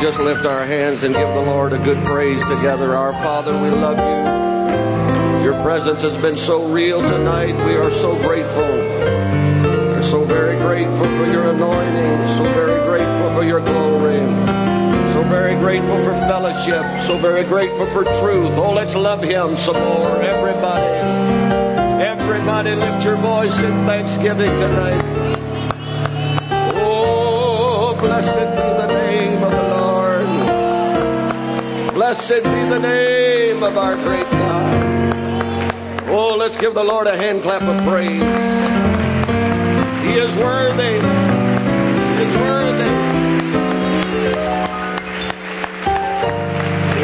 just lift our hands and give the Lord a good praise together? Our Father, we love you. Your presence has been so real tonight. We are so grateful. We're so very grateful for your anointing, so very grateful for your glory, so very grateful for fellowship, so very grateful for truth. Oh, let's love him some more. Everybody, everybody lift your voice in thanksgiving tonight. Oh, blessed be Blessed be the name of our great God. Oh, let's give the Lord a hand clap of praise. He is worthy. He is worthy.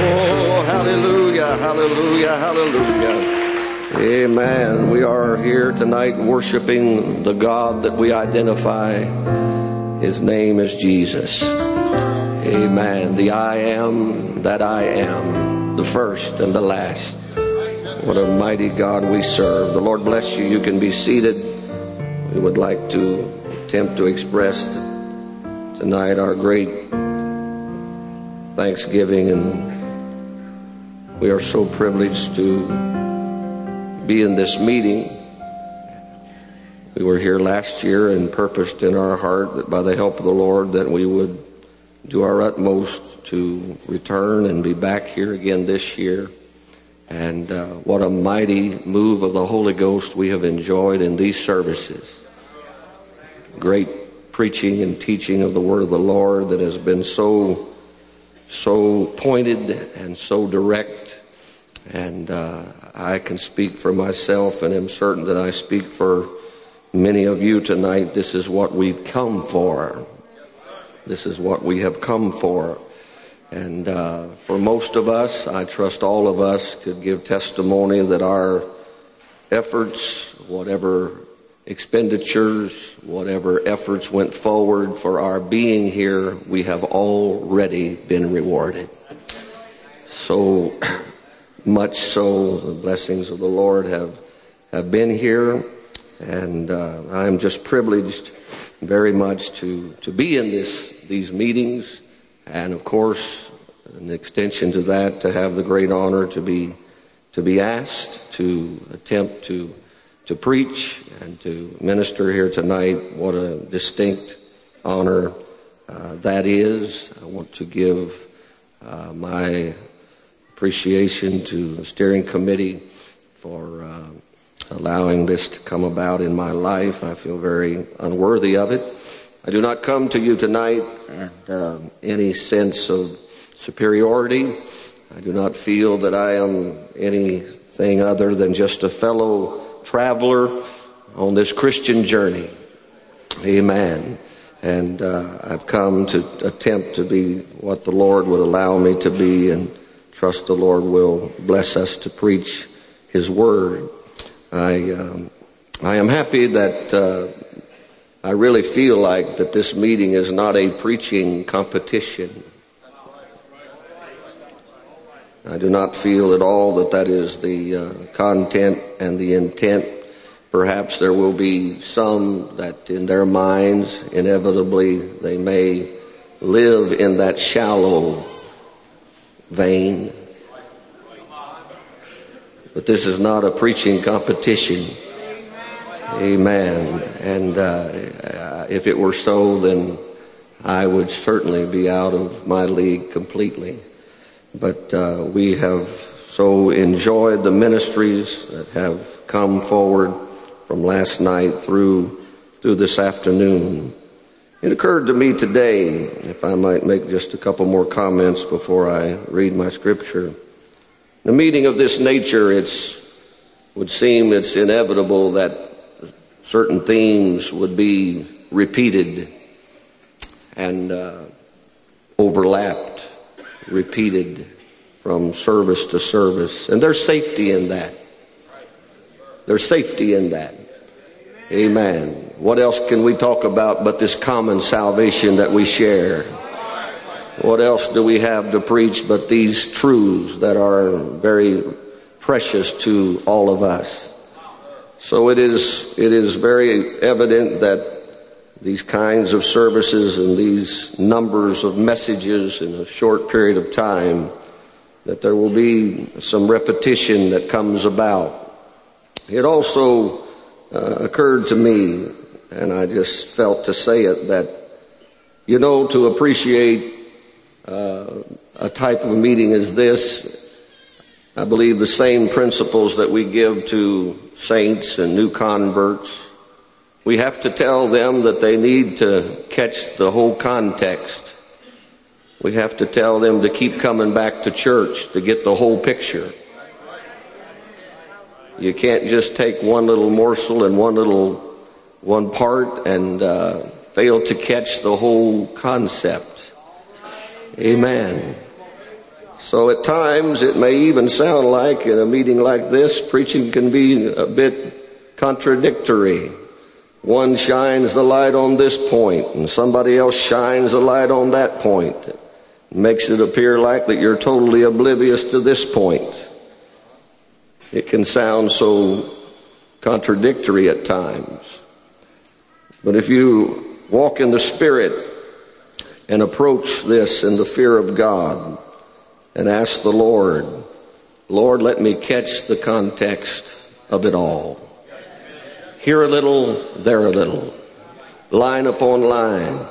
Oh, hallelujah, hallelujah, hallelujah. Amen. We are here tonight worshiping the God that we identify. His name is Jesus. Amen. The I am that I am, the first and the last. What a mighty God we serve. The Lord bless you. You can be seated. We would like to attempt to express tonight our great thanksgiving, and we are so privileged to be in this meeting. We were here last year and purposed in our heart that by the help of the Lord that we would do our utmost to return and be back here again this year. And uh, what a mighty move of the Holy Ghost we have enjoyed in these services. Great preaching and teaching of the Word of the Lord that has been so, so pointed and so direct. And uh, I can speak for myself and am certain that I speak for many of you tonight. This is what we've come for. This is what we have come for. And uh, for most of us, I trust all of us could give testimony that our efforts, whatever expenditures, whatever efforts went forward for our being here, we have already been rewarded. So much so, the blessings of the Lord have, have been here. And uh, I'm just privileged very much to, to be in this, these meetings. And of course, an extension to that, to have the great honor to be, to be asked to attempt to, to preach and to minister here tonight. What a distinct honor uh, that is. I want to give uh, my appreciation to the steering committee for uh, allowing this to come about in my life. I feel very unworthy of it. I do not come to you tonight at uh, any sense of superiority. I do not feel that I am anything other than just a fellow traveler on this Christian journey. Amen. And uh, I've come to attempt to be what the Lord would allow me to be and trust the Lord will bless us to preach His Word. I, um, I am happy that uh, I really feel like that this meeting is not a preaching competition. I do not feel at all that that is the uh, content and the intent. Perhaps there will be some that in their minds, inevitably, they may live in that shallow vein. But this is not a preaching competition. Amen. And uh, if it were so, then I would certainly be out of my league completely. But uh, we have so enjoyed the ministries that have come forward from last night through through this afternoon. It occurred to me today, if I might make just a couple more comments before I read my scripture. A meeting of this nature, it would seem it's inevitable that certain themes would be repeated and uh, overlapped, repeated from service to service. And there's safety in that. There's safety in that. Amen. What else can we talk about but this common salvation that we share? What else do we have to preach but these truths that are very precious to all of us? So it is, it is very evident that these kinds of services and these numbers of messages in a short period of time that there will be some repetition that comes about. It also uh, occurred to me, and I just felt to say it, that, you know, to appreciate uh, a type of meeting as this, I believe the same principles that we give to saints and new converts, we have to tell them that they need to catch the whole context. We have to tell them to keep coming back to church to get the whole picture. You can't just take one little morsel and one little one part and uh, fail to catch the whole concept. Amen. So at times it may even sound like in a meeting like this, preaching can be a bit contradictory. One shines the light on this point and somebody else shines the light on that point. It makes it appear like that you're totally oblivious to this point. It can sound so contradictory at times. But if you walk in the Spirit and approach this in the fear of God, and ask the Lord, Lord, let me catch the context of it all. Here a little, there a little, line upon line,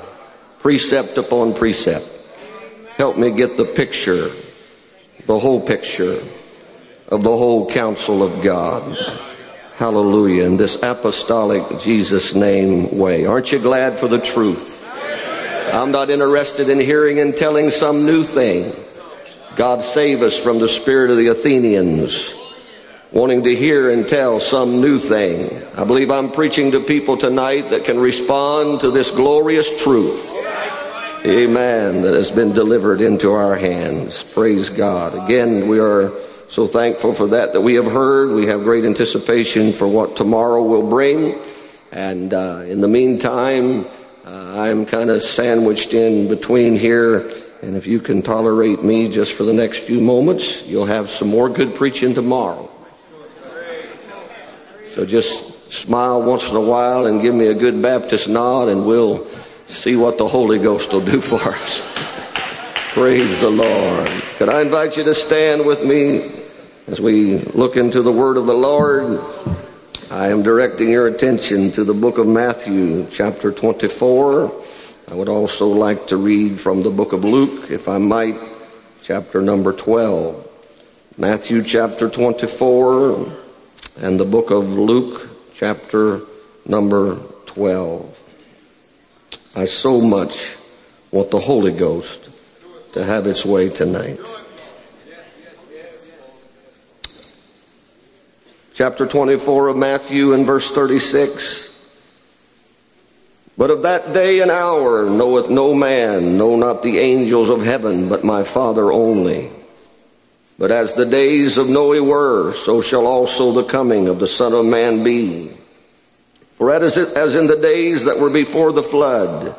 precept upon precept. Help me get the picture, the whole picture of the whole counsel of God. Hallelujah. In this apostolic Jesus name way. Aren't you glad for the truth? I'm not interested in hearing and telling some new thing. God save us from the spirit of the Athenians wanting to hear and tell some new thing. I believe I'm preaching to people tonight that can respond to this glorious truth. Amen. That has been delivered into our hands. Praise God. Again, we are so thankful for that that we have heard. We have great anticipation for what tomorrow will bring. And uh, in the meantime, Uh, I'm kind of sandwiched in between here and if you can tolerate me just for the next few moments, you'll have some more good preaching tomorrow. So just smile once in a while and give me a good Baptist nod, and we'll see what the Holy Ghost will do for us. Praise the Lord. Could I invite you to stand with me as we look into the Word of the Lord? I am directing your attention to the book of Matthew, chapter 24. I would also like to read from the book of Luke, if I might, chapter number 12. Matthew chapter 24 and the book of Luke chapter number 12. I so much want the Holy Ghost to have its way tonight. Chapter 24 of Matthew and verse 36. But of that day and hour knoweth no man, no not the angels of heaven, but my Father only. But as the days of Noe were, so shall also the coming of the Son of Man be. For as in the days that were before the flood,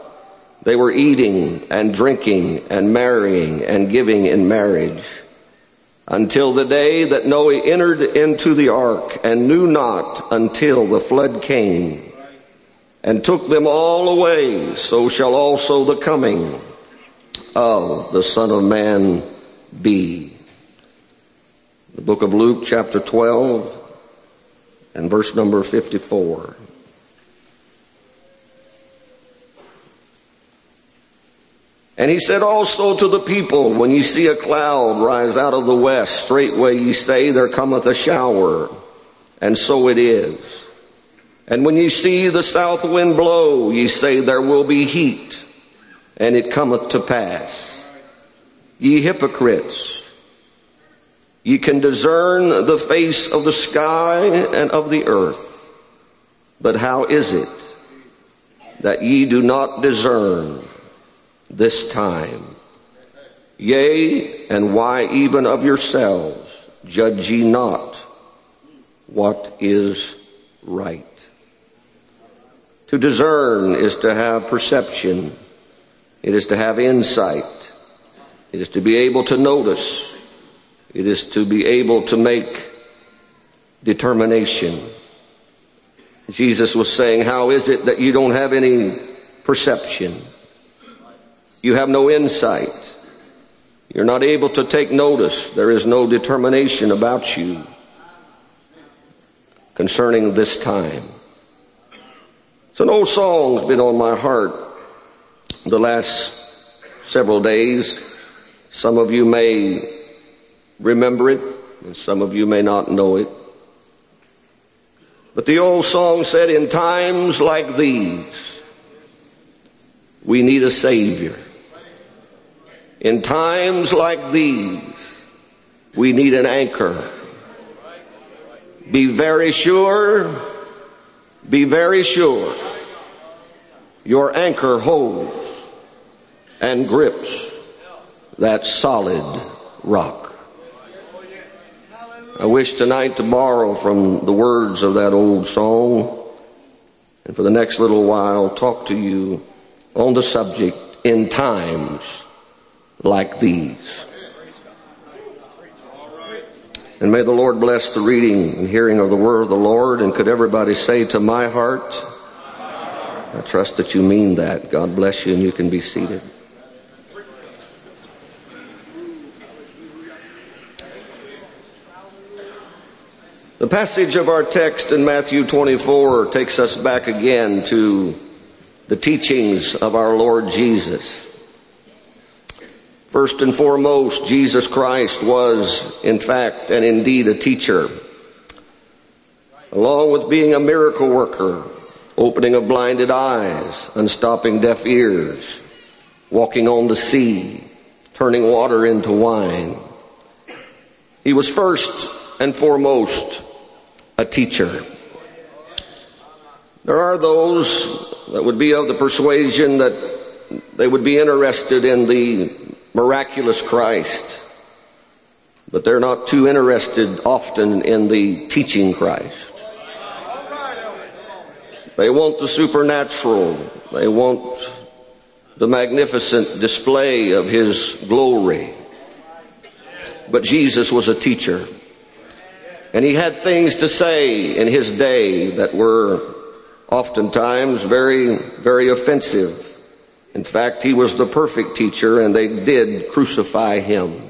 they were eating and drinking and marrying and giving in marriage, until the day that Noah entered into the ark and knew not until the flood came and took them all away, so shall also the coming of the Son of Man be. The book of Luke, chapter 12, and verse number 54. And he said also to the people, When ye see a cloud rise out of the west, straightway ye say, There cometh a shower. And so it is. And when ye see the south wind blow, ye say, There will be heat, and it cometh to pass. Ye hypocrites, ye can discern the face of the sky and of the earth, but how is it that ye do not discern this time? Yea, and why even of yourselves judge ye not what is right? To discern is to have perception. It is to have insight. It is to be able to notice. It is to be able to make determination. Jesus was saying, How is it that you don't have any perception. You have no insight. You're not able to take notice. There is no determination about you concerning this time. So, an old song's been on my heart the last several days. Some of you may remember it, and some of you may not know it. But the old song said, In times like these, we need a Savior. In times like these, we need an anchor. Be very sure, be very sure your anchor holds and grips that solid rock. I wish tonight to borrow from the words of that old song and for the next little while talk to you on the subject in times like these. And may the Lord bless the reading and hearing of the word of the Lord. And could everybody say to my heart, I trust that you mean that. God bless you and you can be seated. The passage of our text in Matthew 24 takes us back again to the teachings of our Lord Jesus. First and foremost, Jesus Christ was, in fact and indeed, a teacher. Along with being a miracle worker, opening of blinded eyes, unstopping deaf ears, walking on the sea, turning water into wine. He was first and foremost a teacher. There are those that would be of the persuasion that they would be interested in the miraculous Christ, but they're not too interested often in the teaching Christ. They want the supernatural. They want the magnificent display of his glory. But Jesus was a teacher. And he had things to say in his day that were oftentimes very, very offensive. In fact, he was the perfect teacher and they did crucify him.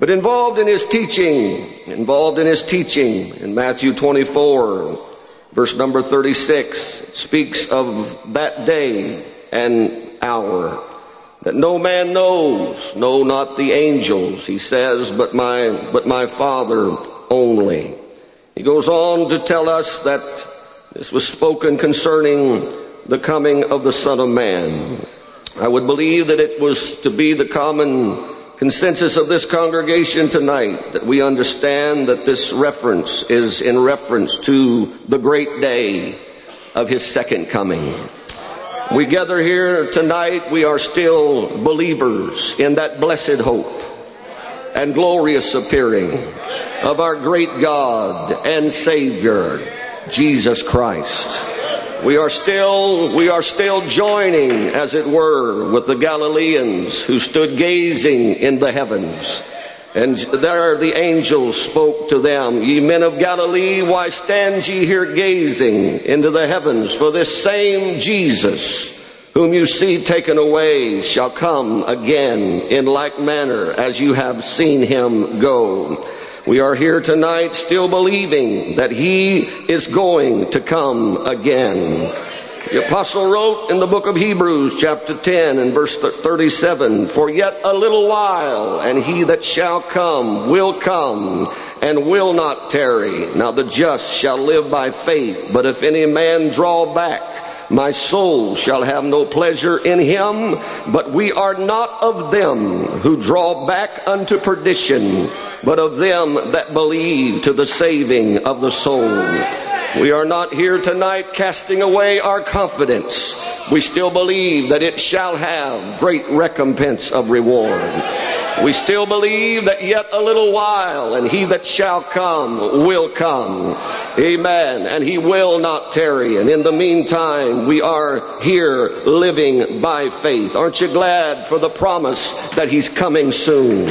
But involved in his teaching, involved in his teaching in Matthew 24, verse number 36, speaks of that day and hour that no man knows, no, not the angels, he says, but my, but my Father only. He goes on to tell us that this was spoken concerning the coming of the Son of Man. I would believe that it was to be the common consensus of this congregation tonight that we understand that this reference is in reference to the great day of his second coming. We gather here tonight, we are still believers in that blessed hope and glorious appearing of our great God and Savior, Jesus Christ. We are still, we are still joining, as it were, with the Galileans who stood gazing in the heavens. And there the angels spoke to them, Ye men of Galilee, why stand ye here gazing into the heavens? For this same Jesus, whom you see taken away, shall come again in like manner as you have seen him go. We are here tonight still believing that he is going to come again. The apostle wrote in the book of Hebrews chapter 10 and verse 37, For yet a little while, and he that shall come will come and will not tarry. Now the just shall live by faith, but if any man draw back, my soul shall have no pleasure in him, but we are not of them who draw back unto perdition, but of them that believe to the saving of the soul. We are not here tonight casting away our confidence. We still believe that it shall have great recompense of reward. We still believe that yet a little while and he that shall come will come. Amen. And he will not tarry. And in the meantime, we are here living by faith. Aren't you glad for the promise that he's coming soon?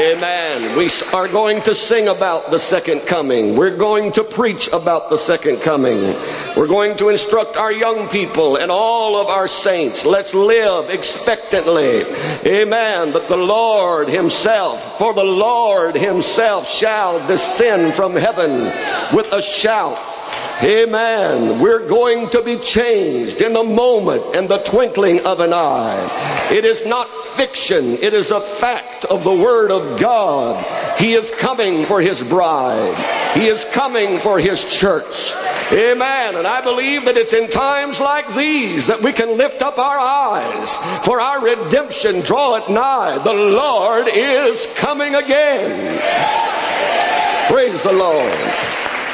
Amen. We are going to sing about the second coming. We're going to preach about the second coming. We're going to instruct our young people and all of our saints. Let's live expectantly. Amen. That the Lord Himself, for the Lord Himself shall descend from heaven with a shout Amen. We're going to be changed in a moment in the twinkling of an eye. It is not fiction, it is a fact of the Word of God. He is coming for His bride, He is coming for His church. Amen. And I believe that it's in times like these that we can lift up our eyes for our redemption draweth nigh. The Lord is coming again. Praise the Lord.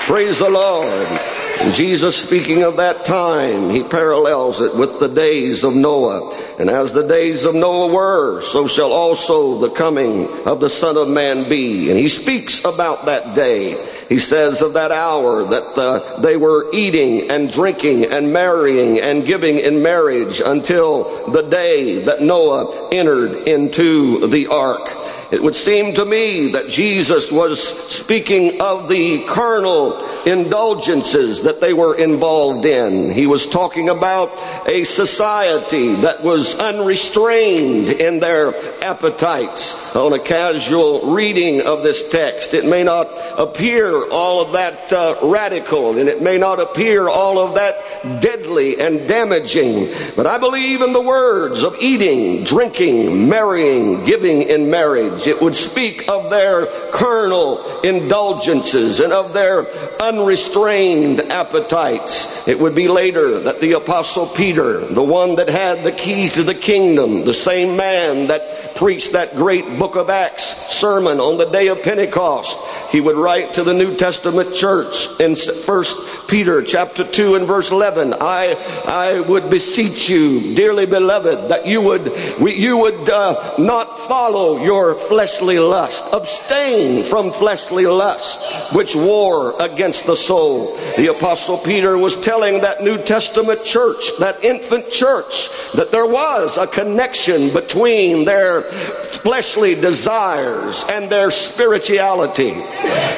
Praise the Lord. Jesus, speaking of that time, he parallels it with the days of Noah. And as the days of Noah were, so shall also the coming of the Son of Man be. And he speaks about that day. He says of that hour that uh, they were eating and drinking and marrying and giving in marriage until the day that Noah entered into the ark. It would seem to me that Jesus was speaking of the carnal indulgences that they were involved in. He was talking about a society that was unrestrained in their appetites. On a casual reading of this text, it may not appear all of that uh, radical and it may not appear all of that deadly and damaging, but I believe in the words of eating, drinking, marrying, giving in marriage it would speak of their carnal indulgences and of their unrestrained appetites. It would be later that the apostle Peter, the one that had the keys to the kingdom, the same man that preached that great book of Acts sermon on the day of Pentecost, he would write to the New Testament church in First Peter chapter 2 and verse 11, I, I would beseech you, dearly beloved, that you would, you would uh, not follow your fleshly lust. Abstain from fleshly lust, which war against the soul. The apostle Peter was telling that New Testament church, that infant church, that there was a connection between their fleshly desires and their spirituality.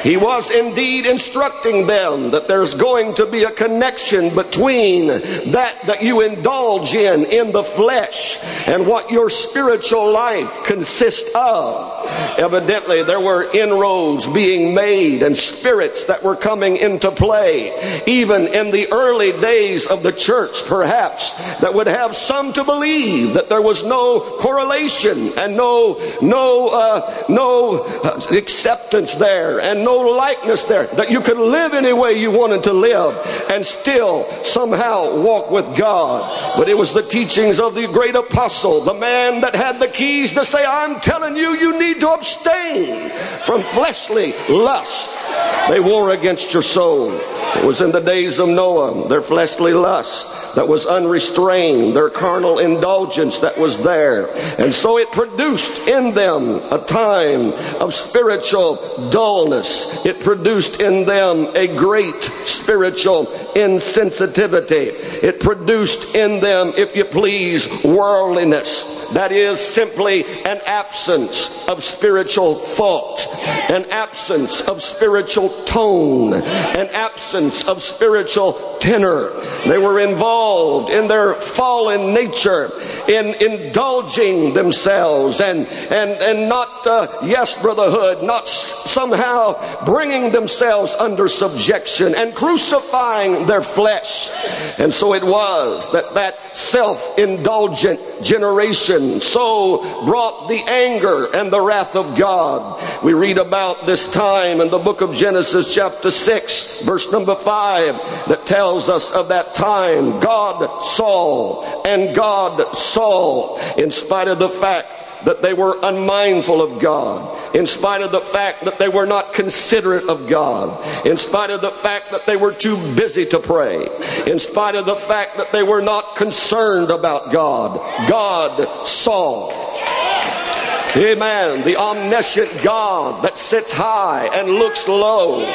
He was indeed instructing them that there's going to be a connection between that that you indulge in in the flesh and what your spiritual life consists of. Allah. Evidently, there were inroads being made and spirits that were coming into play, even in the early days of the church, perhaps, that would have some to believe that there was no correlation and no, no, uh, no uh, acceptance there and no likeness there, that you could live any way you wanted to live and still somehow walk with God. But it was the teachings of the great apostle, the man that had the keys to say, I'm telling you, you need to abstain from fleshly lust. They war against your soul. It was in the days of Noah, their fleshly lust that was unrestrained, their carnal indulgence that was there. And so it produced in them a time of spiritual dullness. It produced in them a great spiritual insensitivity. It produced in them, if you please, worldliness. That is simply an absence of spiritual thought, an absence of spiritual tone, an absence of spiritual tenor. They were involved in their fallen nature in indulging themselves and, and, and not, uh, yes, brotherhood, not somehow bringing themselves under subjection and crucifying their flesh. And so it was that that self-indulgent generation so brought the anger and the wrath of God. We read about this time in the book of Genesis chapter 6 verse number 5 that tells us of that time God saw and God saw in spite of the fact that they were unmindful of God, in spite of the fact that they were not considerate of God, in spite of the fact that they were too busy to pray, in spite of the fact that they were not concerned about God, God saw. Amen. The omniscient God that sits high and looks low.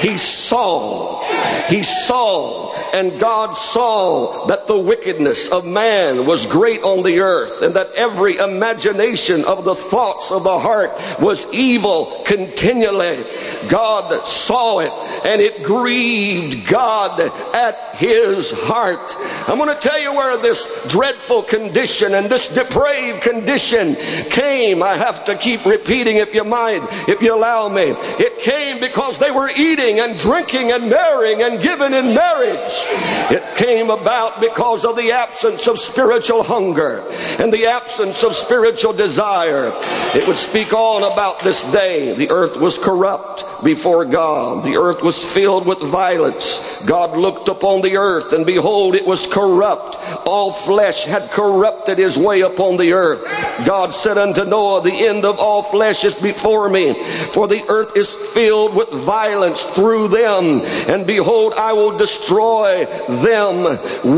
He saw. He saw And God saw that the wickedness of man was great on the earth, and that every imagination of the thoughts of the heart was evil continually. God saw it, and it grieved God at his heart. I'm going to tell you where this dreadful condition and this depraved condition came. I have to keep repeating if you mind, if you allow me. It came because they were eating and drinking and marrying and giving in marriage. It came about because of the absence of spiritual hunger and the absence of spiritual desire. It would speak on about this day. The earth was corrupt before God. The earth was filled with violence. God looked upon the earth and behold, it was corrupt. All flesh had corrupted his way upon the earth. God said unto Noah, the end of all flesh is before me, for the earth is filled with violence through them. And behold, I will destroy them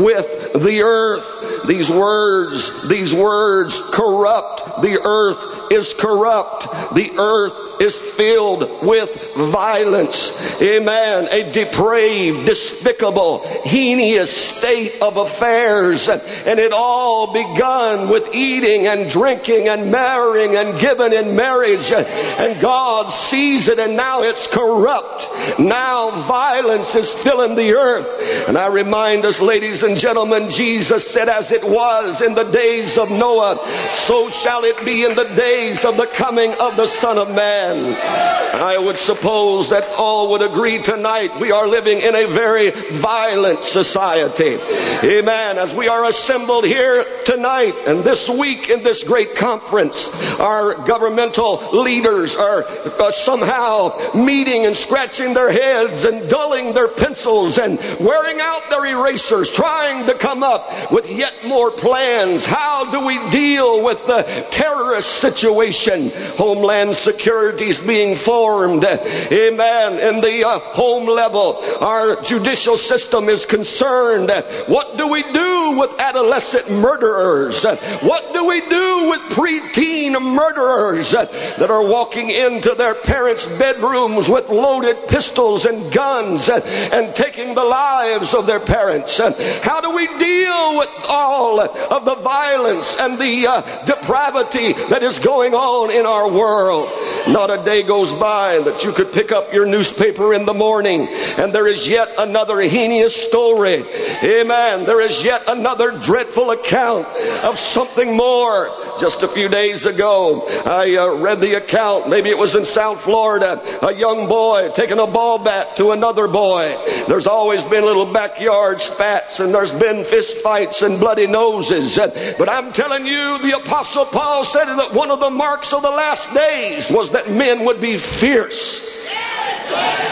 with the earth. These words, these words corrupt. The earth is corrupt. The earth is filled with violence. Amen. A depraved, despicable, heinous state of affairs. And it all begun with eating and drinking and marrying and giving in marriage. And God sees it and now it's corrupt. Now violence is filling the earth. And I remind us, ladies and gentlemen, Jesus said, as it was in the days of Noah, so shall it be in the days of the coming of the Son of Man. I would suppose that all would agree tonight we are living in a very violent society. Amen. As we are assembled here tonight and this week in this great conference, our governmental leaders are uh, somehow meeting and scratching their heads and dulling their pencils and wearing out their erasers, trying to come up with yet more plans. How do we deal with the terrorist situation? Homeland Security authorities being formed. Amen. In the uh, home level, our judicial system is concerned. What do we do with adolescent murderers? What do we do with preteen murderers that are walking into their parents' bedrooms with loaded pistols and guns and taking the lives of their parents? How do we deal with all of the violence and the uh, depravity that is going on in our world? Not not a day goes by that you could pick up your newspaper in the morning and there is yet another heinous story. Amen. There is yet another dreadful account of something more. Just a few days ago, I uh, read the account. Maybe it was in South Florida. A young boy taking a ball bat to another boy. There's always been little backyard spats and there's been fist fights and bloody noses. But I'm telling you, the apostle Paul said that one of the marks of the last days was that men would be fierce.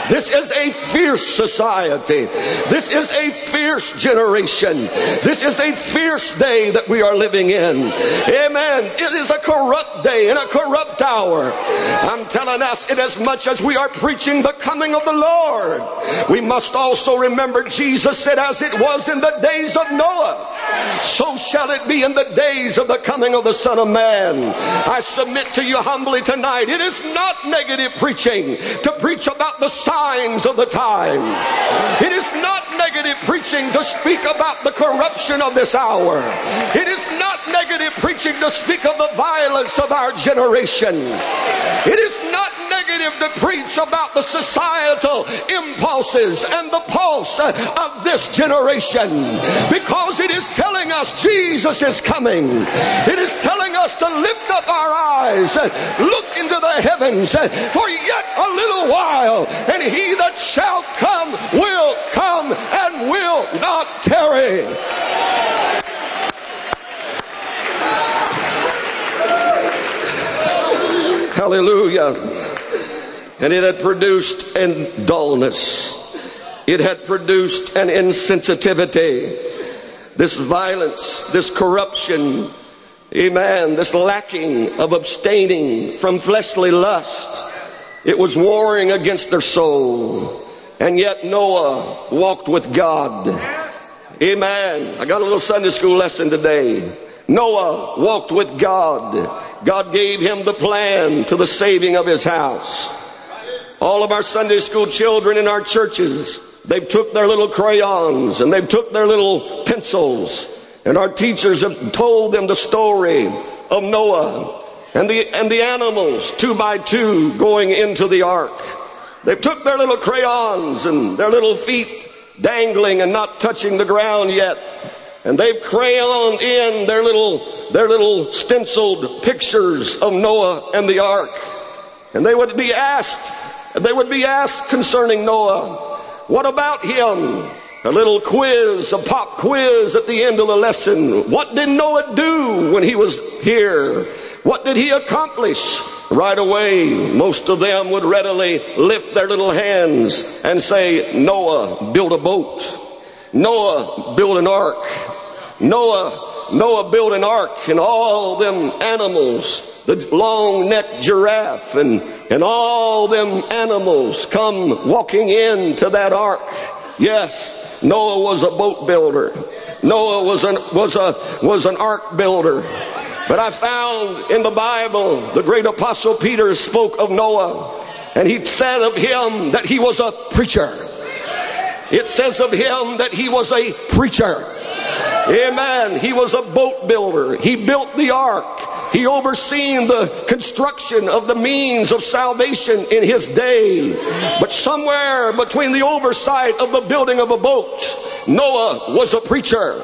This is a fierce society. This is a fierce generation. This is a fierce day that we are living in. Amen. It is a corrupt day and a corrupt hour. I'm telling us, in as much as we are preaching the coming of the Lord, we must also remember Jesus said, as it was in the days of Noah so shall it be in the days of the coming of the Son of Man. I submit to you humbly tonight. It is not negative preaching to preach about the signs of the times. It is not negative preaching to speak about the corruption of this hour. It is not negative preaching to speak of the violence of our generation. It is not negative to preach about the societal impulses and the pulse of this generation because it is telling us Jesus is coming. It is telling us to lift up our eyes, look into the heavens for yet a little while, and he that shall come will come and will not tarry. Hallelujah. And it had produced an dullness. It had produced an insensitivity. This violence, this corruption, eh, amen, this lacking of abstaining from fleshly lust. It was warring against their soul. And yet Noah walked with God. Eh, amen. I got a little Sunday school lesson today. Noah walked with God. God gave him the plan to the saving of his house. All of our Sunday school children in our churches they've took their little crayons and they've took their little pencils and our teachers have told them the story of Noah and the, and the animals two by two going into the ark. They've took their little crayons and their little feet dangling and not touching the ground yet. And they've crayoned in their little, their little stenciled pictures of Noah and the ark. And they would be asked, they would be asked concerning Noah, what about him? A little quiz, a pop quiz at the end of the lesson. What did Noah do when he was here? What did he accomplish? Right away, most of them would readily lift their little hands and say, Noah built a boat. Noah built an ark. Noah, Noah built an ark and all them animals, the long necked giraffe and, and all them animals come walking into that ark. Yes, Noah was a boat builder. Noah was an, was a, was an ark builder. But I found in the Bible, the great apostle Peter spoke of Noah, and he said of him that he was a preacher. It says of him that he was a preacher. Amen. He was a boat builder. He built the ark. He overseen the construction of the means of salvation in his day. But somewhere between the oversight of the building of a boat, Noah was a preacher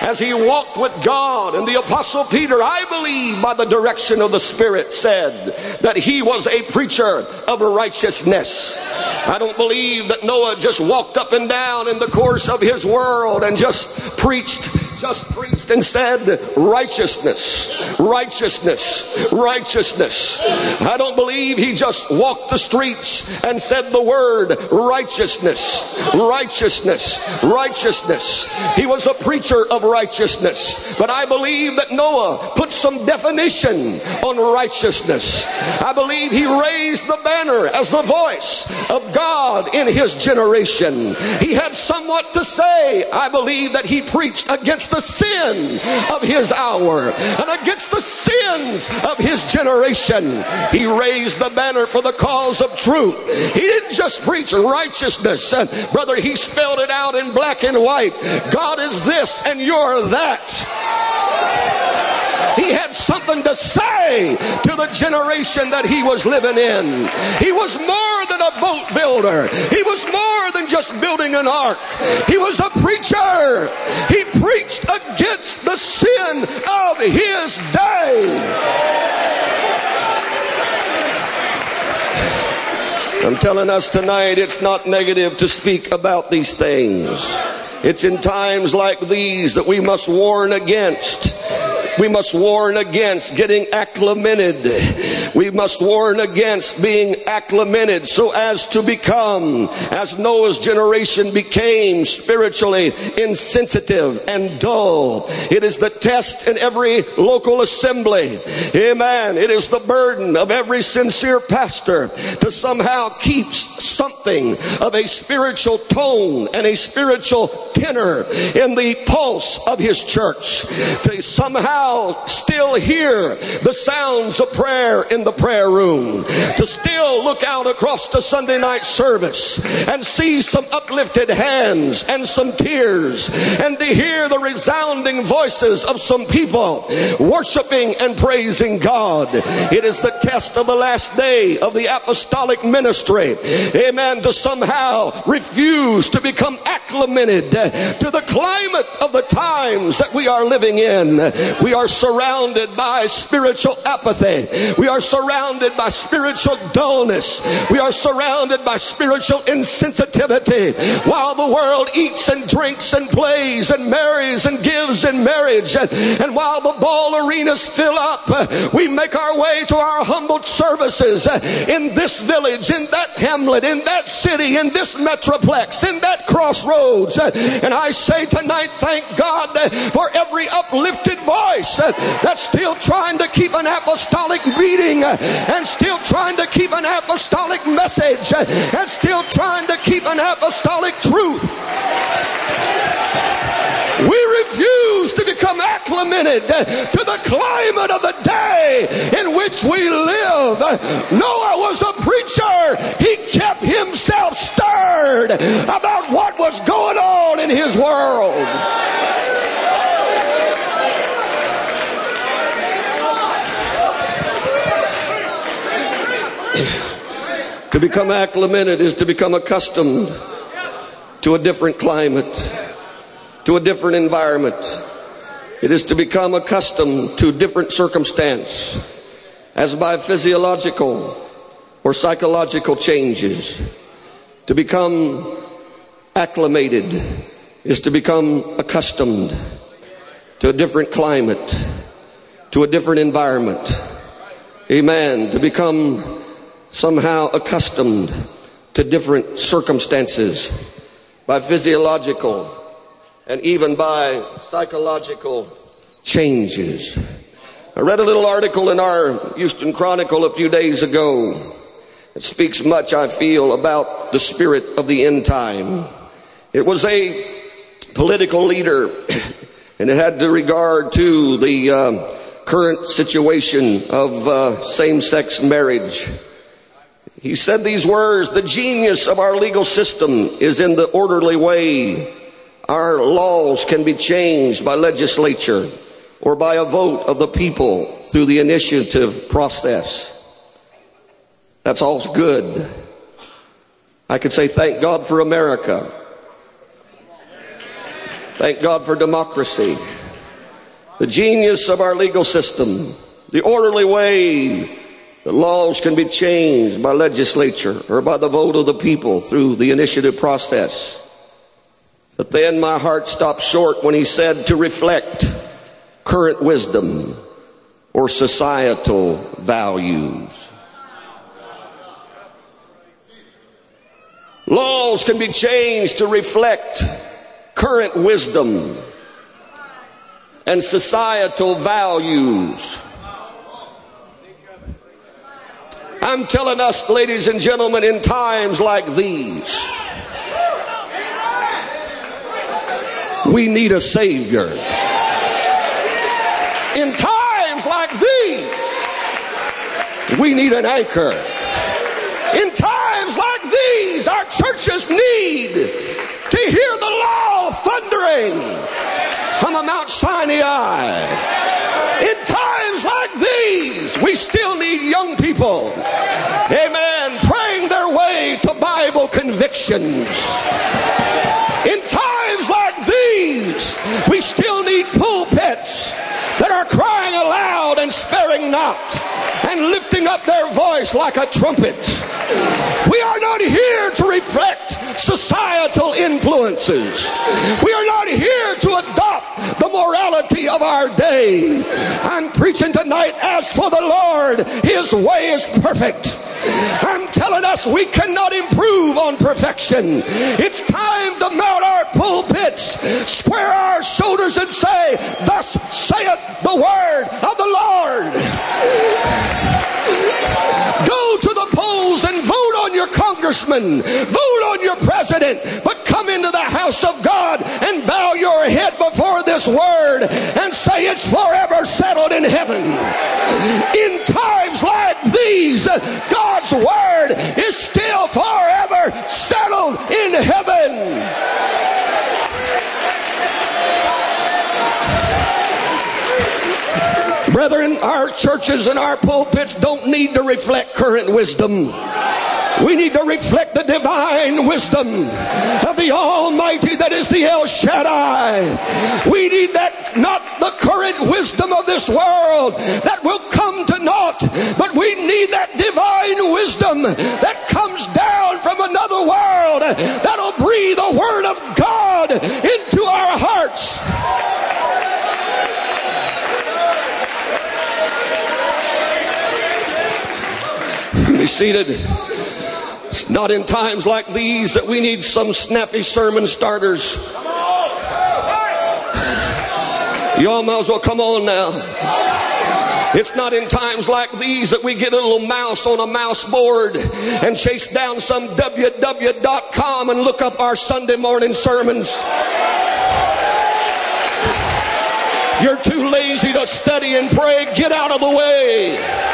as he walked with God. And the apostle Peter, I believe by the direction of the Spirit said that he was a preacher of righteousness. I don't believe that Noah just walked up and down in the course of his world and just preached just preached and said righteousness, righteousness, righteousness. I don't believe he just walked the streets and said the word righteousness, righteousness, righteousness. He was a preacher of righteousness. But I believe that Noah put some definition on righteousness. I believe he raised the banner as the voice of God in his generation. He had somewhat to say. I believe that he preached against against the sin of his hour and against the sins of his generation. He raised the banner for the cause of truth. He didn't just preach righteousness, uh, brother, he spelled it out in black and white. God is this and you're that. He had something to say to the generation that he was living in. He was more than a boat builder. He was more than just building an ark. He was a preacher. He preached against the sin of his day. I'm telling us tonight it's not negative to speak about these things. It's in times like these that we must warn against we must warn against getting acclimated. We must warn against being acclimated so as to become, as Noah's generation became spiritually insensitive and dull. It is the test in every local assembly. Amen. It is the burden of every sincere pastor to somehow keep something of a spiritual tone and a spiritual tenor in the pulse of his church. To somehow still hear the sounds of prayer in the prayer room, to still look out across the Sunday night service and see some uplifted hands and some tears, and to hear the resounding voices of some people worshiping and praising God. It is the test of the last day of the apostolic ministry. Amen. To somehow refuse to become acclimated to the climate of the times that we are living in. We are surrounded by spiritual apathy. We are surrounded by spiritual dullness. We are surrounded by spiritual insensitivity. While the world eats and drinks and plays and marries and gives in marriage, and, while the ball arenas fill up, we make our way to our humbled services in this village, in that hamlet, in that city, in this metroplex, in that crossroads. And I say tonight, thank God for every uplifted voice that's still trying to keep an apostolic beating uh, and still trying to keep an apostolic message uh, and still trying to keep an apostolic truth. We refuse to become acclimated acclimated to the climate of the day in which we live. Noah was a preacher. He kept himself stirred about what was going on in his world. To become acclimated is to become accustomed to a different climate, to a different environment. It is to become accustomed to different circumstance as by physiological or psychological changes. To become acclimated is to become accustomed to a different climate, to a different environment. Amen. To become somehow accustomed to different circumstances by physiological and even by psychological changes. I read a little article in our Houston Chronicle a few days ago. It speaks much, I feel, about the spirit of the end time. It was a political leader, and it had to regard to the uh, current situation of uh, same-sex marriage. He said these words, the genius of our legal system is in the orderly way. Our laws can be changed by legislature or by a vote of the people through the initiative process. That's all good. I could say thank God for America. Thank God for democracy. The genius of our legal system, the orderly way the laws can be changed by legislature or by the vote of the people through the initiative process. But then my heart stopped short when he said to reflect current wisdom or societal values. Laws can be changed to reflect current wisdom and societal values. I'm telling us, ladies and gentlemen, in times like these, we need a Savior. In times like these, we need an anchor. In times like these, our churches need to hear the law thundering from a Mount Sinai. We still need young people, amen, praying their way to Bible convictions. In times like these, we still need pulpits that are crying aloud and sparing not and lifting up their voice like a trumpet. We are not here to reflect societal influences. We are not here to adopt the morality of our day. I'm preaching tonight as for the Lord, his way is perfect. I'm telling us we cannot improve on perfection. It's time to mount our pulpits, square our shoulders, and say, Thus saith the word of the Lord. Go on your congressman, vote on your president, but come into the house of God and bow your head before this word and say it's forever settled in heaven. In times like these, God's word is still forever settled in heaven. Brethren, our churches and our pulpits don't need to reflect current wisdom. We need to reflect the divine wisdom of the Almighty that is the El Shaddai. We need that, not the current wisdom of this world that will come to naught, but we need that divine wisdom that comes down from another world that'll breathe the Word of God into our hearts. Be seated. It's not in times like these that we need some snappy sermon starters. Y'all might as well come on now. It's not in times like these that we get a little mouse on a mouse board and chase down some www.com and look up our Sunday morning sermons. You're too lazy to study and pray. Get out of the way.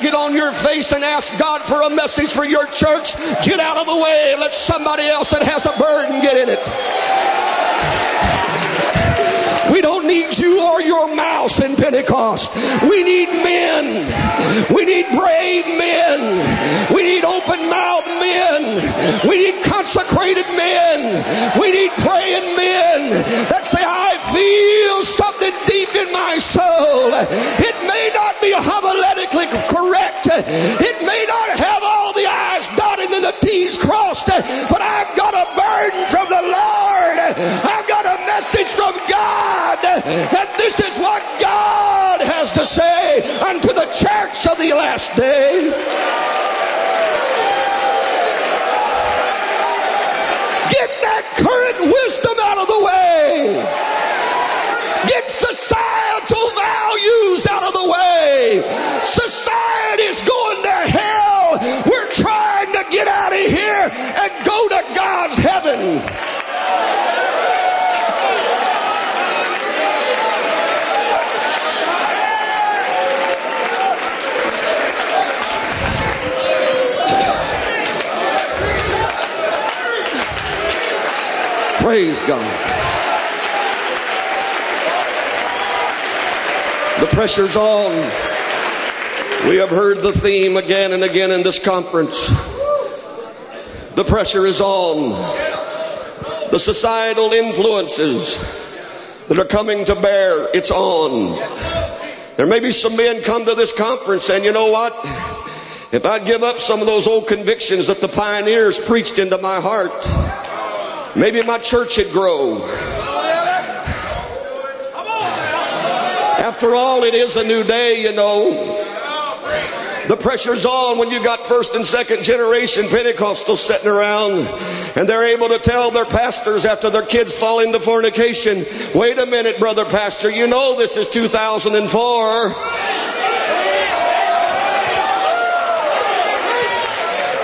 Get on your face and ask God for a message for your church. Get out of the way. Let somebody else that has a burden get in it. We don't need you or your mouse in Pentecost. We need men. We need brave men. We need open mouthed men. We need consecrated men. We need praying men that say, I feel something deep in my soul. It may be homiletically correct. It may not have all the I's dotted and the T's crossed, but I've got a burden from the Lord. I've got a message from God. And this is what God has to say unto the church of the last day. Get that current wisdom God. The pressure's on. We have heard the theme again and again in this conference. The pressure is on. The societal influences that are coming to bear, it's on. There may be some men come to this conference and you know what? If I'd give up some of those old convictions that the pioneers preached into my heart, Maybe my church would grow. After all, it is a new day, you know. The pressure's on when you got first and second generation Pentecostals sitting around and they're able to tell their pastors after their kids fall into fornication, wait a minute, brother pastor, you know this is 2004.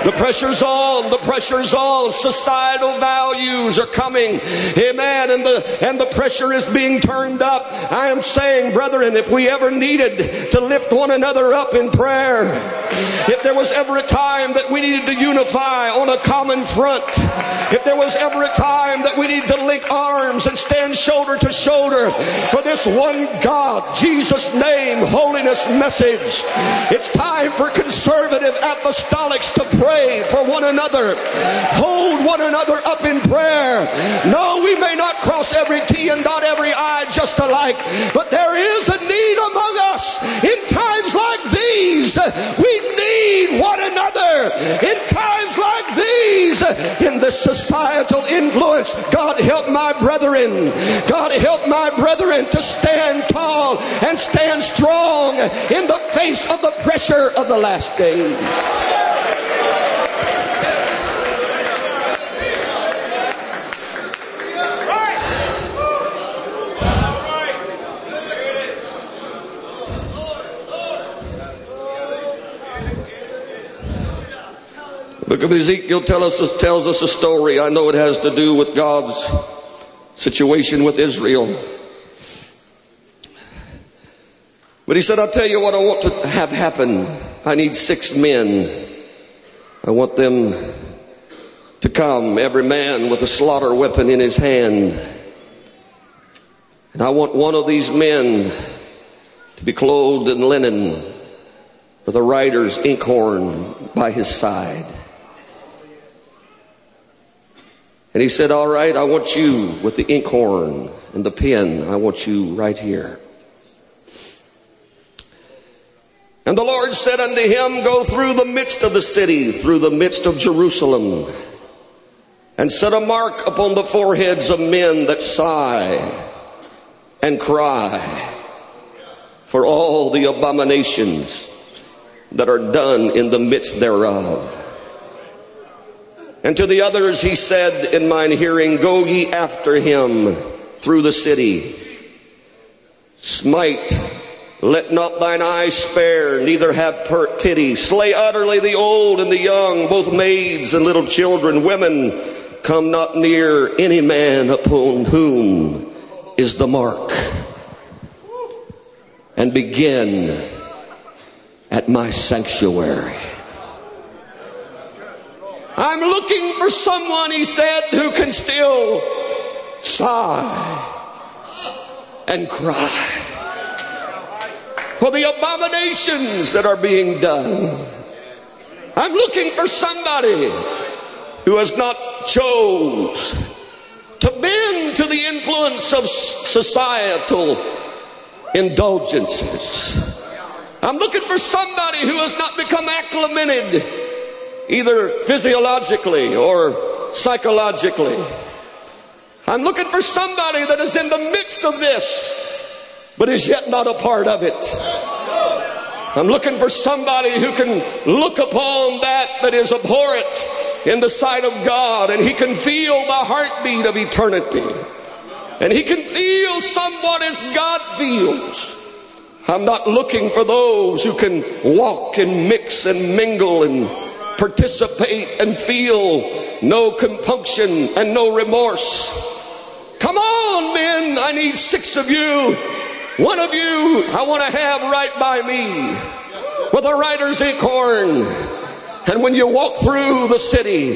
The pressure's on. The pressure's on. Societal values are coming. Amen. And the, and the pressure is being turned up. I am saying, brethren, if we ever needed to lift one another up in prayer, if there was ever a time that we needed to unify on a common front, if there was ever a time that we needed to link arms and stand shoulder to shoulder for this one God, Jesus' name, holiness message, it's time for conservative apostolics to pray pray for one another. Hold one another up in prayer. No, we may not cross every T and dot every I just alike, but there is a need among us in times like these. We need one another in times like these in this societal influence. God help my brethren. God help my brethren to stand tall and stand strong in the face of the pressure of the last days. Book of Ezekiel us, tells us a story. I know it has to do with God's situation with Israel. But he said, I'll tell you what I want to have happen. I need six men. I want them to come, every man with a slaughter weapon in his hand. And I want one of these men to be clothed in linen with a writer's inkhorn by his side. And he said, All right, I want you with the inkhorn and the pen. I want you right here. And the Lord said unto him, Go through the midst of the city, through the midst of Jerusalem, and set a mark upon the foreheads of men that sigh and cry for all the abominations that are done in the midst thereof. And to the others he said in mine hearing, Go ye after him through the city. Smite, let not thine eye spare, neither have pity. Slay utterly the old and the young, both maids and little children, women. Come not near any man upon whom is the mark and begin at my sanctuary. I'm looking for someone, he said, who can still sigh and cry for the abominations that are being done. I'm looking for somebody who has not chose to bend to the influence of societal indulgences. I'm looking for somebody who has not become acclimated either physiologically or psychologically. I'm looking for somebody that is in the midst of this, but is yet not a part of it. I'm looking for somebody who can look upon that that is abhorrent in the sight of God and he can feel the heartbeat of eternity. And he can feel somewhat as God feels. I'm not looking for those who can walk and mix and mingle and participate and feel no compunction and no remorse. Come on, men. I need six of you. One of you I want to have right by me with a writer's inkhorn. And when you walk through the city,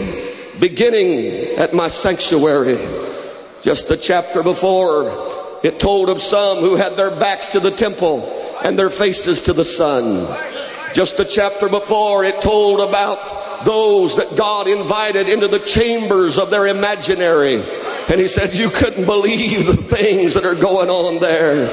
beginning at my sanctuary, just the chapter before, it told of some who had their backs to the temple and their faces to the sun. Just a chapter before, it told about those that God invited into the chambers of their imaginary. And he said, You couldn't believe the things that are going on there.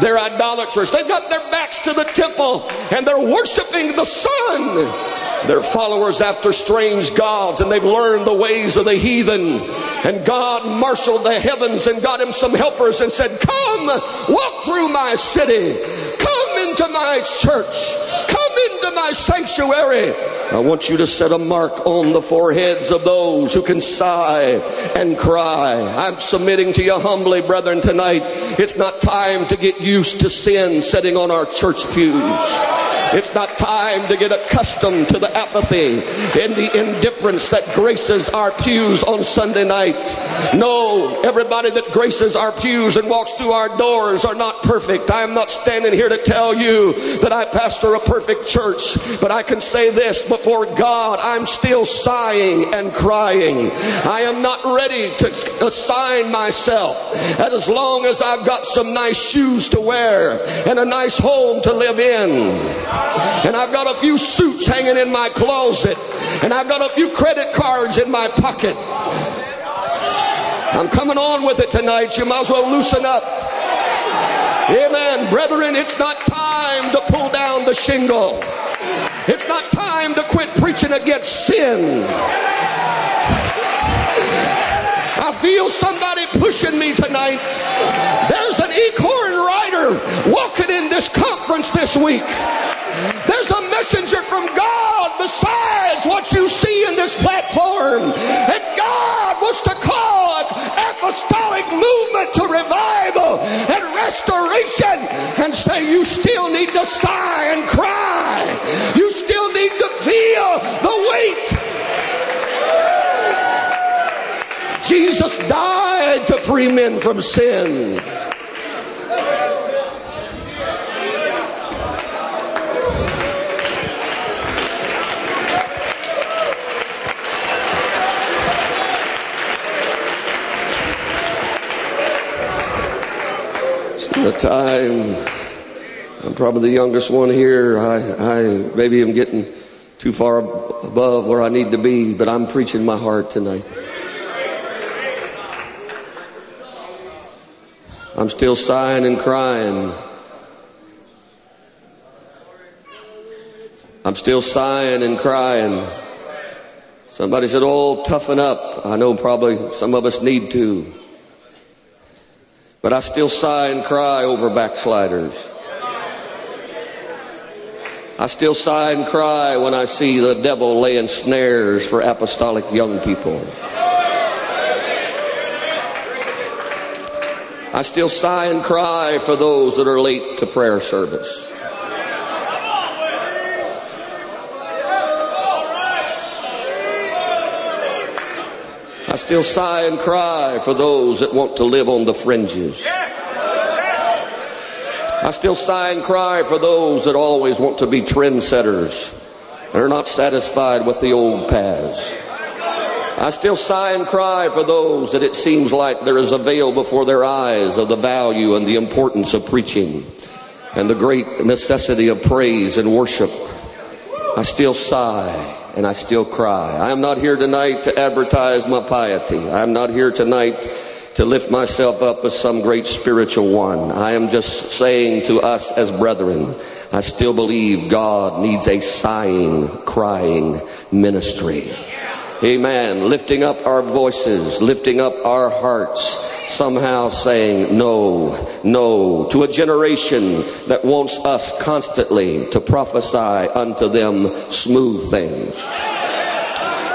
They're idolaters. They've got their backs to the temple and they're worshiping the sun. They're followers after strange gods and they've learned the ways of the heathen. And God marshaled the heavens and got him some helpers and said, Come, walk through my city. Come into my church. Into my sanctuary. I want you to set a mark on the foreheads of those who can sigh and cry. I'm submitting to you humbly, brethren, tonight. It's not time to get used to sin sitting on our church pews. It's not time to get accustomed to the apathy and the indifference that graces our pews on Sunday night. No, everybody that graces our pews and walks through our doors are not perfect. I am not standing here to tell you that I pastor a perfect church, but I can say this before God, I'm still sighing and crying. I am not ready to assign myself that as long as I've got some nice shoes to wear and a nice home to live in. And I've got a few suits hanging in my closet. And I've got a few credit cards in my pocket. I'm coming on with it tonight. You might as well loosen up. Amen. Brethren, it's not time to pull down the shingle. It's not time to quit preaching against sin. I feel somebody pushing me tonight. There's an inkhorn writer walking in this conference this week. There's a messenger from God besides what you see in this platform. And God wants to call an apostolic movement to revival and restoration and say you still need to sigh and cry. Free men from sin. It's the time. I'm probably the youngest one here. I, I maybe am getting too far above where I need to be, but I'm preaching my heart tonight. I'm still sighing and crying. I'm still sighing and crying. Somebody said, Oh, toughen up. I know probably some of us need to. But I still sigh and cry over backsliders. I still sigh and cry when I see the devil laying snares for apostolic young people. I still sigh and cry for those that are late to prayer service. I still sigh and cry for those that want to live on the fringes. I still sigh and cry for those that always want to be trendsetters and are not satisfied with the old paths. I still sigh and cry for those that it seems like there is a veil before their eyes of the value and the importance of preaching and the great necessity of praise and worship. I still sigh and I still cry. I am not here tonight to advertise my piety. I am not here tonight to lift myself up as some great spiritual one. I am just saying to us as brethren, I still believe God needs a sighing, crying ministry. Amen. Lifting up our voices, lifting up our hearts, somehow saying no, no to a generation that wants us constantly to prophesy unto them smooth things.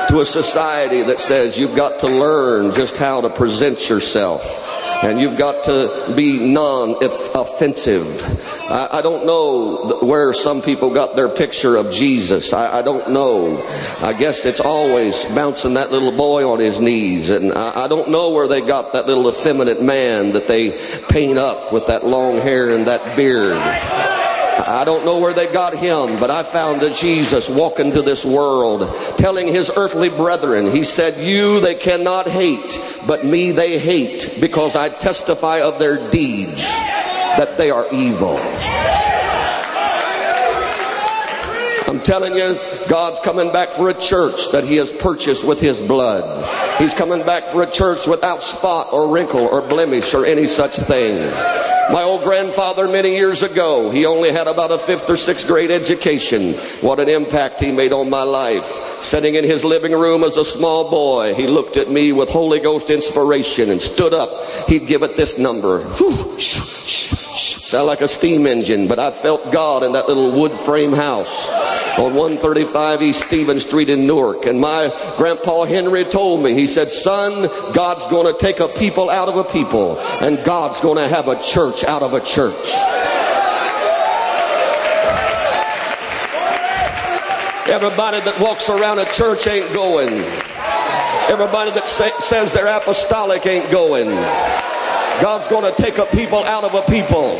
To a society that says you've got to learn just how to present yourself and you've got to be non-offensive. I, I, don't know where some people got their picture of Jesus. I, I, don't know. I guess it's always bouncing that little boy on his knees, and I, I don't know where they got that little effeminate man that they paint up with that long hair and that beard. I don't know where they got him, but I found a Jesus walking to this world telling his earthly brethren, he said, You they cannot hate, but me they hate because I testify of their deeds that they are evil. I'm telling you, God's coming back for a church that he has purchased with his blood. He's coming back for a church without spot or wrinkle or blemish or any such thing. My old grandfather, many years ago, he only had about a fifth or sixth grade education. What an impact he made on my life. Sitting in his living room as a small boy, he looked at me with Holy Ghost inspiration and stood up. He'd give it this number. Sound like a steam engine, but I felt God in that little wood frame house on 135 East Stevens Street in Newark. And my grandpa Henry told me, he said, son, God's going to take a people out of a people and God's going to have a church out of a church. Everybody that walks around a church ain't going. Everybody that say, says they're apostolic ain't going. God's going to take a people out of a people.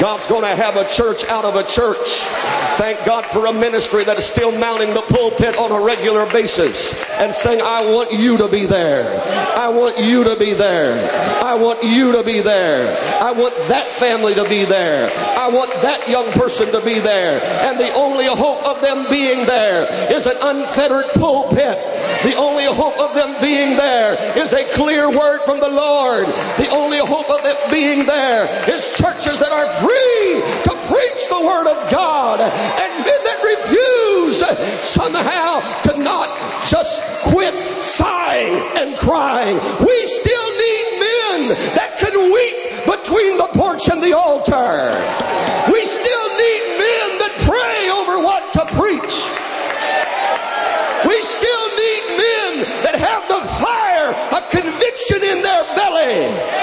God's going to have a church out of a church. Thank God for a ministry that is still mounting the pulpit on a regular basis and saying, I want you to be there. I want you to be there. I want you to be there. I want that family to be there. I want that young person to be there. And the only hope of them being there is an unfettered pulpit. The only hope of them being there is a clear word from the Lord. The only hope of them being there is churches that are free to preach the word of God and men that refuse somehow to not just quit sighing and crying. We still need men that can weep between the porch and the altar. We still need men that pray over what to preach. We still need men that have the fire of conviction in their belly.